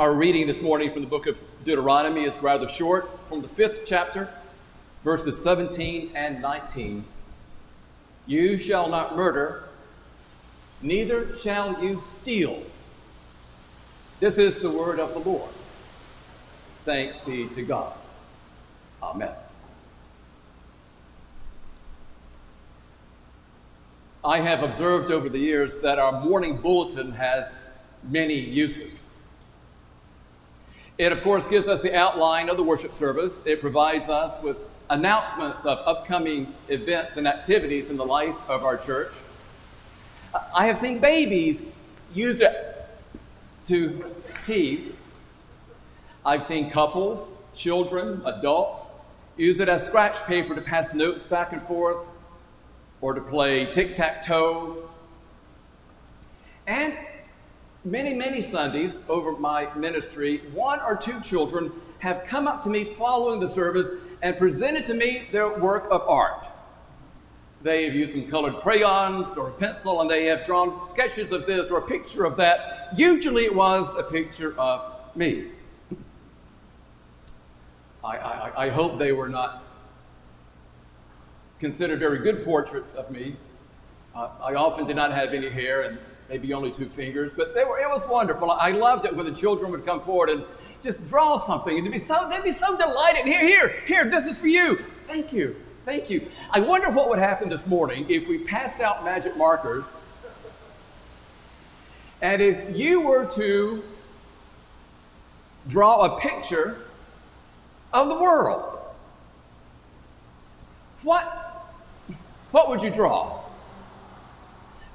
Our reading this morning from the book of Deuteronomy is rather short, from the fifth chapter, verses 17 and 19. You shall not murder, neither shall you steal. This is the word of the Lord. Thanks be to God. Amen. I have observed over the years that our morning bulletin has many uses. It, of course, gives us the outline of the worship service. It provides us with announcements of upcoming events and activities in the life of our church. I have seen babies use it to teeth. I've seen couples, children, adults use it as scratch paper to pass notes back and forth or to play tic tac toe. And many, many Sundays over my ministry, one or two children have come up to me following the service and presented to me their work of art. They have used some colored crayons or a pencil and they have drawn sketches of this or a picture of that. Usually it was a picture of me. I, I, I hope they were not considered very good portraits of me. Uh, I often did not have any hair and maybe only two fingers, but were, it was wonderful. I loved it when the children would come forward and just draw something. And they'd be so, they'd be so delighted. Here, here, here, this is for you. Thank you. Thank you. I wonder what would happen this morning if we passed out magic markers and if you were to draw a picture of the world. What, what would you draw?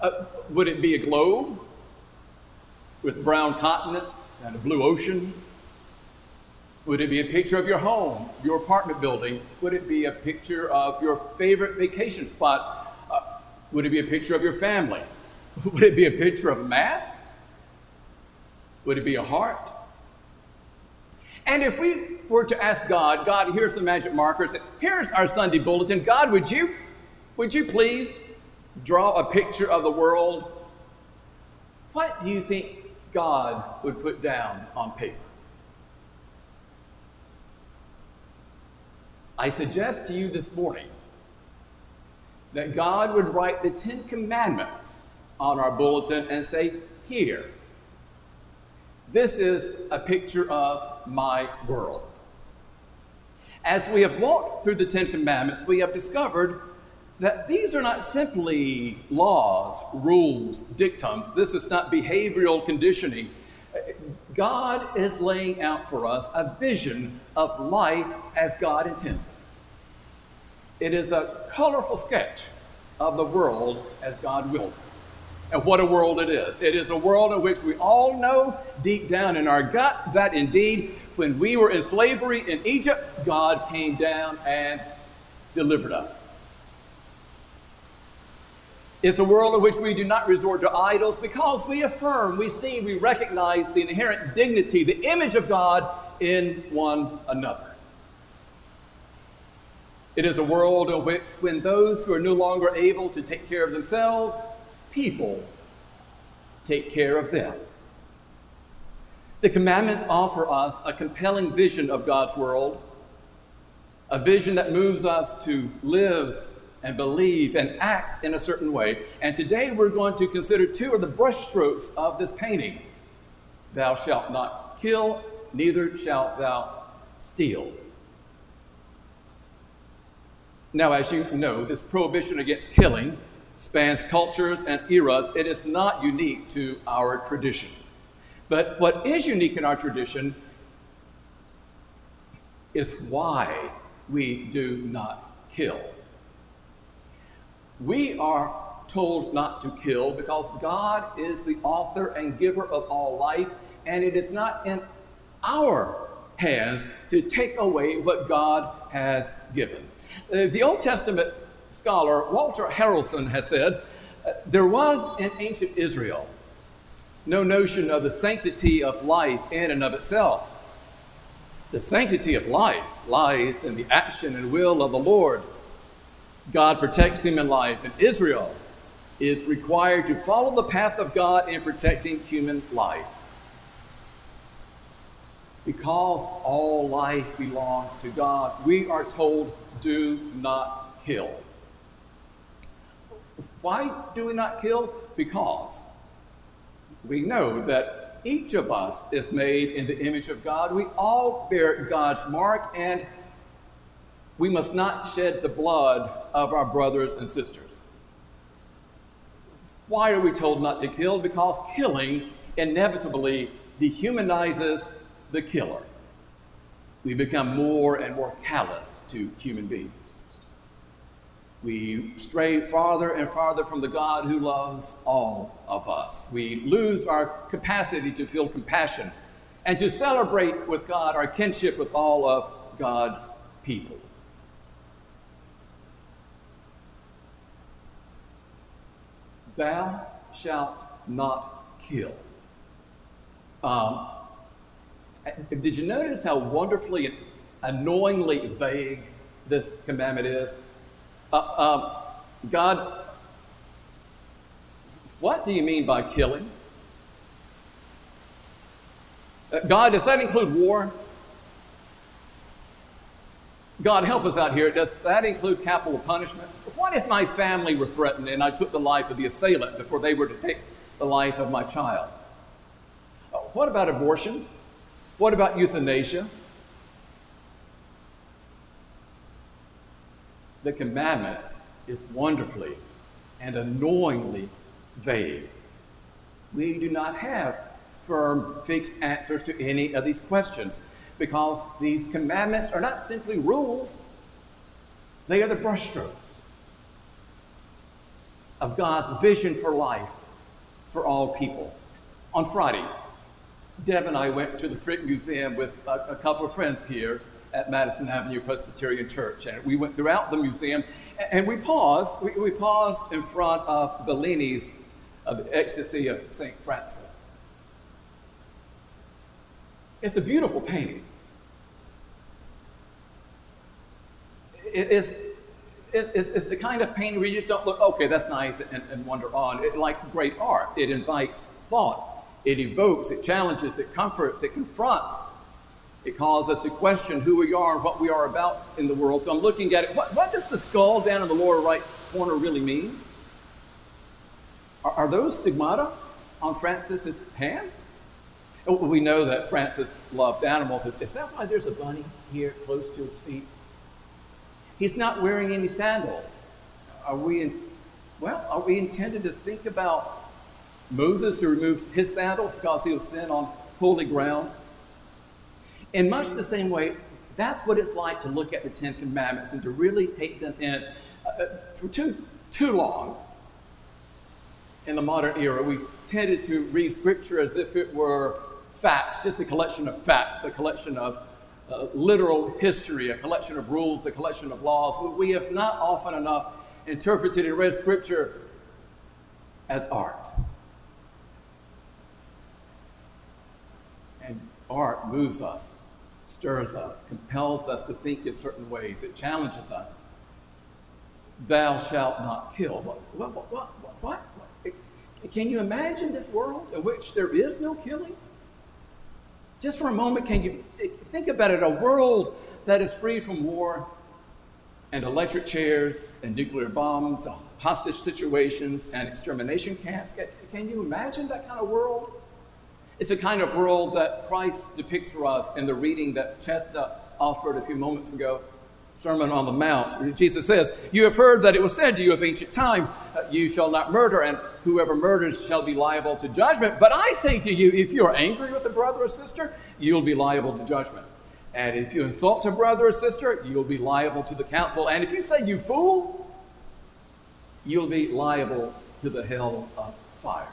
Uh, would it be a globe with brown continents and a blue ocean? Would it be a picture of your home, your apartment building? Would it be a picture of your favorite vacation spot? Uh, would it be a picture of your family? Would it be a picture of a mask? Would it be a heart? And if we were to ask God, God, here's some magic markers, here's our Sunday bulletin. God, would you, would you please draw a picture of the world, what do you think God would put down on paper? I suggest to you this morning that God would write the Ten Commandments on our bulletin and say, Here, this is a picture of my world. As we have walked through the Ten Commandments, we have discovered that these are not simply laws, rules, dictums. This is not behavioral conditioning. God is laying out for us a vision of life as God intends it. It is a colorful sketch of the world as God wills it. And what a world it is. It is a world in which we all know deep down in our gut that indeed, when we were in slavery in Egypt, God came down and delivered us. It's a world in which we do not resort to idols because we affirm, we see, we recognize the inherent dignity, the image of God in one another. It is a world in which, when those who are no longer able to take care of themselves, people take care of them. The commandments offer us a compelling vision of God's world, a vision that moves us to live and believe and act in a certain way. And today we're going to consider two of the brushstrokes of this painting Thou shalt not kill, neither shalt thou steal. Now, as you know, this prohibition against killing spans cultures and eras. It is not unique to our tradition. But what is unique in our tradition is why we do not kill. We are told not to kill because God is the author and giver of all life, and it is not in our hands to take away what God has given. Uh, the Old Testament scholar Walter Harrelson has said uh, there was in ancient Israel no notion of the sanctity of life in and of itself. The sanctity of life lies in the action and will of the Lord. God protects human life, and Israel is required to follow the path of God in protecting human life. Because all life belongs to God, we are told, do not kill. Why do we not kill? Because we know that each of us is made in the image of God. We all bear God's mark, and we must not shed the blood of our brothers and sisters. Why are we told not to kill? Because killing inevitably dehumanizes the killer. We become more and more callous to human beings. We stray farther and farther from the God who loves all of us. We lose our capacity to feel compassion and to celebrate with God our kinship with all of God's people. Thou shalt not kill. Um, did you notice how wonderfully and annoyingly vague this commandment is? Uh, um, God, what do you mean by killing? Uh, God, does that include war? God, help us out here. Does that include capital punishment? What if my family were threatened and I took the life of the assailant before they were to take the life of my child? Uh, what about abortion? What about euthanasia? the commandment is wonderfully and annoyingly vague. We do not have firm, fixed answers to any of these questions because these commandments are not simply rules, they are the brushstrokes of God's vision for life for all people. On Friday, Deb and I went to the Frick Museum with a, a couple of friends here at Madison Avenue Presbyterian Church. And we went throughout the museum and we paused. We, we paused in front of Bellini's of the Ecstasy of St. Francis. It's a beautiful painting. It's, it's, it's, the kind of painting where you just don't look, okay, that's nice, and, and wander on. It, like great art, it invites thought, it evokes, it challenges, it comforts, it confronts. It calls us to question who we are and what we are about in the world. So I'm looking at it. What, what does the skull down in the lower right corner really mean? Are, are those stigmata on Francis's hands? Oh, we know that Francis loved animals. Is, that why there's a bunny here close to his feet? He's not wearing any sandals. Are we in, well, are we intended to think about Moses who removed his sandals because he was thin on holy ground? In much the same way, that's what it's like to look at the Ten Commandments and to really take them in. Uh, uh, for too, too long in the modern era, we tended to read Scripture as if it were facts, just a collection of facts, a collection of uh, literal history, a collection of rules, a collection of laws. We have not often enough interpreted and read Scripture as art. And art moves us stirs us, compels us to think in certain ways, it challenges us. Thou shalt not kill. What, what, what, what, what? Can you imagine this world in which there is no killing? Just for a moment, can you think about it? A world that is free from war and electric chairs and nuclear bombs, hostage situations and extermination camps. Can you imagine that kind of world? It's the kind of world that Christ depicts for us in the reading that Chestnut offered a few moments ago, Sermon on the Mount. Jesus says, You have heard that it was said to you of ancient times, uh, You shall not murder, and whoever murders shall be liable to judgment. But I say to you, if you are angry with a brother or sister, you'll be liable to judgment. And if you insult a brother or sister, you'll be liable to the council. And if you say, You fool, you'll be liable to the hell of fire.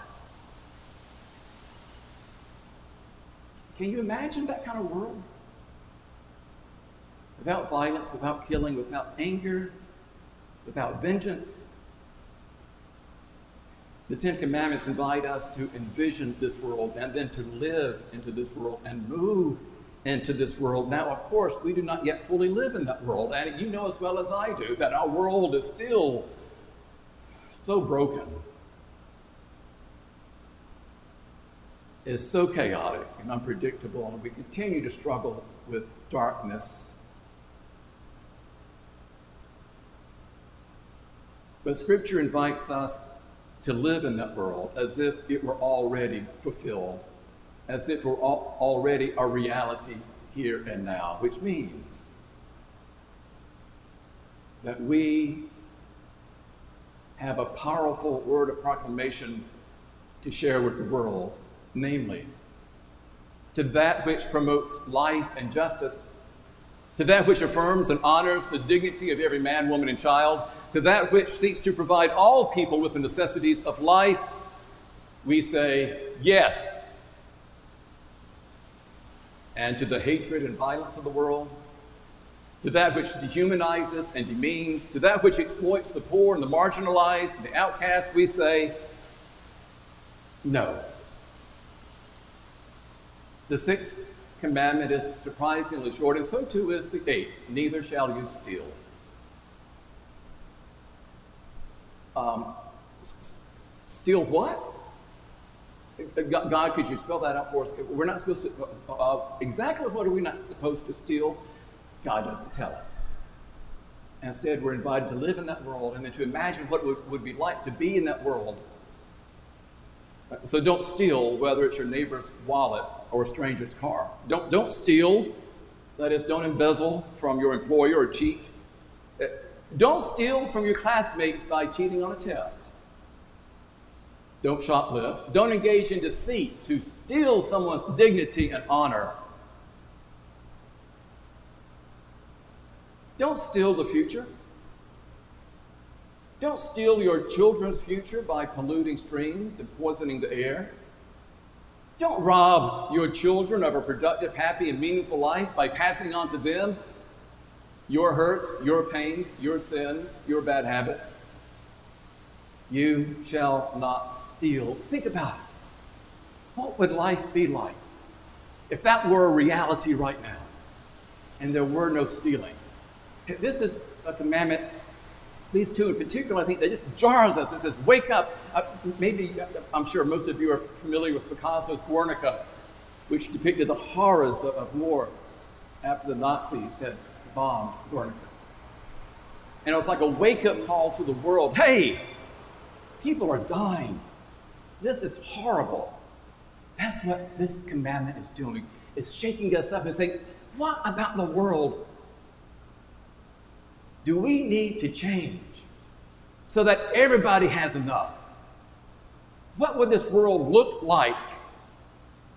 Can you imagine that kind of world? Without violence, without killing, without anger, without vengeance. The Ten Commandments invite us to envision this world and then to live into this world and move into this world. Now, of course, we do not yet fully live in that world. And you know as well as I do that our world is still so broken, is so chaotic and unpredictable, and we continue to struggle with darkness. But Scripture invites us to live in that world as if it were already fulfilled as if we're already a reality here and now, which means that we have a powerful word of proclamation to share with the world, namely, to that which promotes life and justice, to that which affirms and honors the dignity of every man, woman, and child, to that which seeks to provide all people with the necessities of life, we say, yes, and to the hatred and violence of the world, to that which dehumanizes and demeans, to that which exploits the poor and the marginalized and the outcast, we say, no. The sixth commandment is surprisingly short, and so too is the eighth neither shall you steal. Um, steal what? God, could you spell that out for us? We're not supposed to, uh, uh, exactly what are we not supposed to steal? God doesn't tell us. Instead, we're invited to live in that world and then to imagine what it would, would be like to be in that world. So don't steal, whether it's your neighbor's wallet or a stranger's car. Don't, don't steal, that is, don't embezzle from your employer or cheat. Don't steal from your classmates by cheating on a test. Don't shoplift. Don't engage in deceit to steal someone's dignity and honor. Don't steal the future. Don't steal your children's future by polluting streams and poisoning the air. Don't rob your children of a productive, happy, and meaningful life by passing on to them your hurts, your pains, your sins, your bad habits. You shall not steal. Think about it. What would life be like if that were a reality right now and there were no stealing? This is a commandment, these two in particular, I think, that just jars us. It says, Wake up. Uh, maybe, uh, I'm sure most of you are familiar with Picasso's Guernica, which depicted the horrors of, of war after the Nazis had bombed Guernica. And it was like a wake up call to the world hey, People are dying. This is horrible. That's what this commandment is doing. It's shaking us up and saying, What about the world do we need to change so that everybody has enough? What would this world look like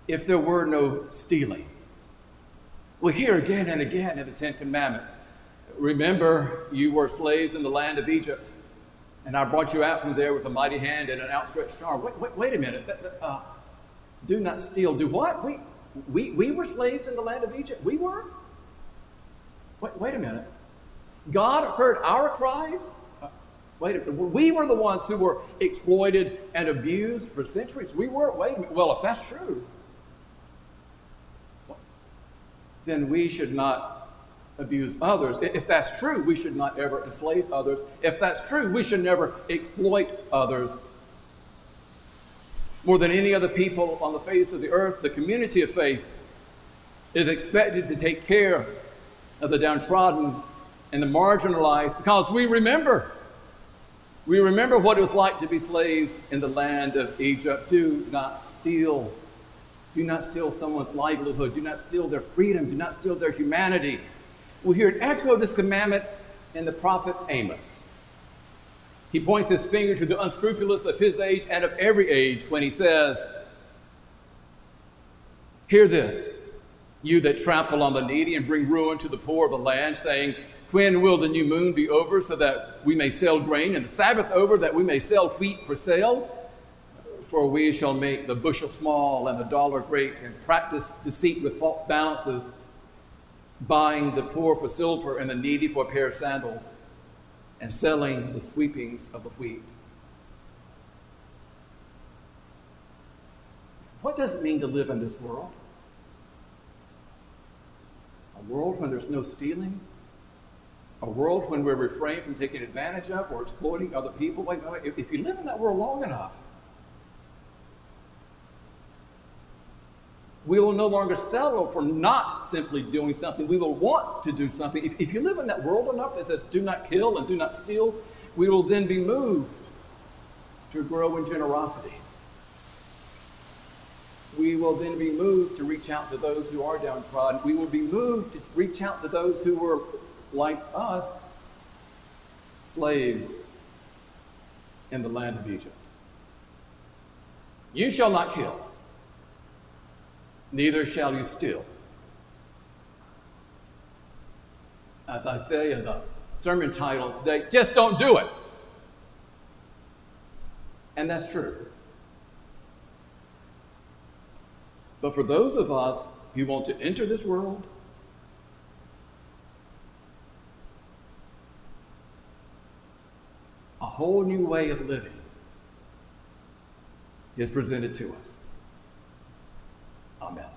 if there were no stealing? We hear again and again in the Ten Commandments remember, you were slaves in the land of Egypt and I brought you out from there with a mighty hand and an outstretched arm. Wait, wait, wait a minute. Uh, do not steal. Do what? We, we, we were slaves in the land of Egypt. We were? Wait, wait a minute. God heard our cries? Uh, wait a minute. We were the ones who were exploited and abused for centuries. We were? Wait a minute. Well, if that's true, then we should not abuse others. If that's true, we should not ever enslave others. If that's true, we should never exploit others. More than any other people on the face of the earth, the community of faith is expected to take care of the downtrodden and the marginalized because we remember. We remember what it was like to be slaves in the land of Egypt. Do not steal. Do not steal someone's livelihood. Do not steal their freedom. Do not steal their humanity we hear an echo of this commandment in the prophet Amos. He points his finger to the unscrupulous of his age and of every age when he says, Hear this, you that trample on the needy and bring ruin to the poor of the land, saying, When will the new moon be over so that we may sell grain, and the Sabbath over that we may sell wheat for sale? For we shall make the bushel small and the dollar great, and practice deceit with false balances, buying the poor for silver and the needy for a pair of sandals, and selling the sweepings of the wheat. What does it mean to live in this world? A world when there's no stealing? A world when we're refrained from taking advantage of or exploiting other people? Uh, if you live in that world long enough, we will no longer settle for not simply doing something. We will want to do something. If, if you live in that world enough that says, do not kill and do not steal, we will then be moved to grow in generosity. We will then be moved to reach out to those who are downtrodden. We will be moved to reach out to those who were like us, slaves in the land of Egypt. You shall not kill neither shall you steal. As I say in the sermon title today, just don't do it. And that's true. But for those of us who want to enter this world, a whole new way of living is presented to us. Amen.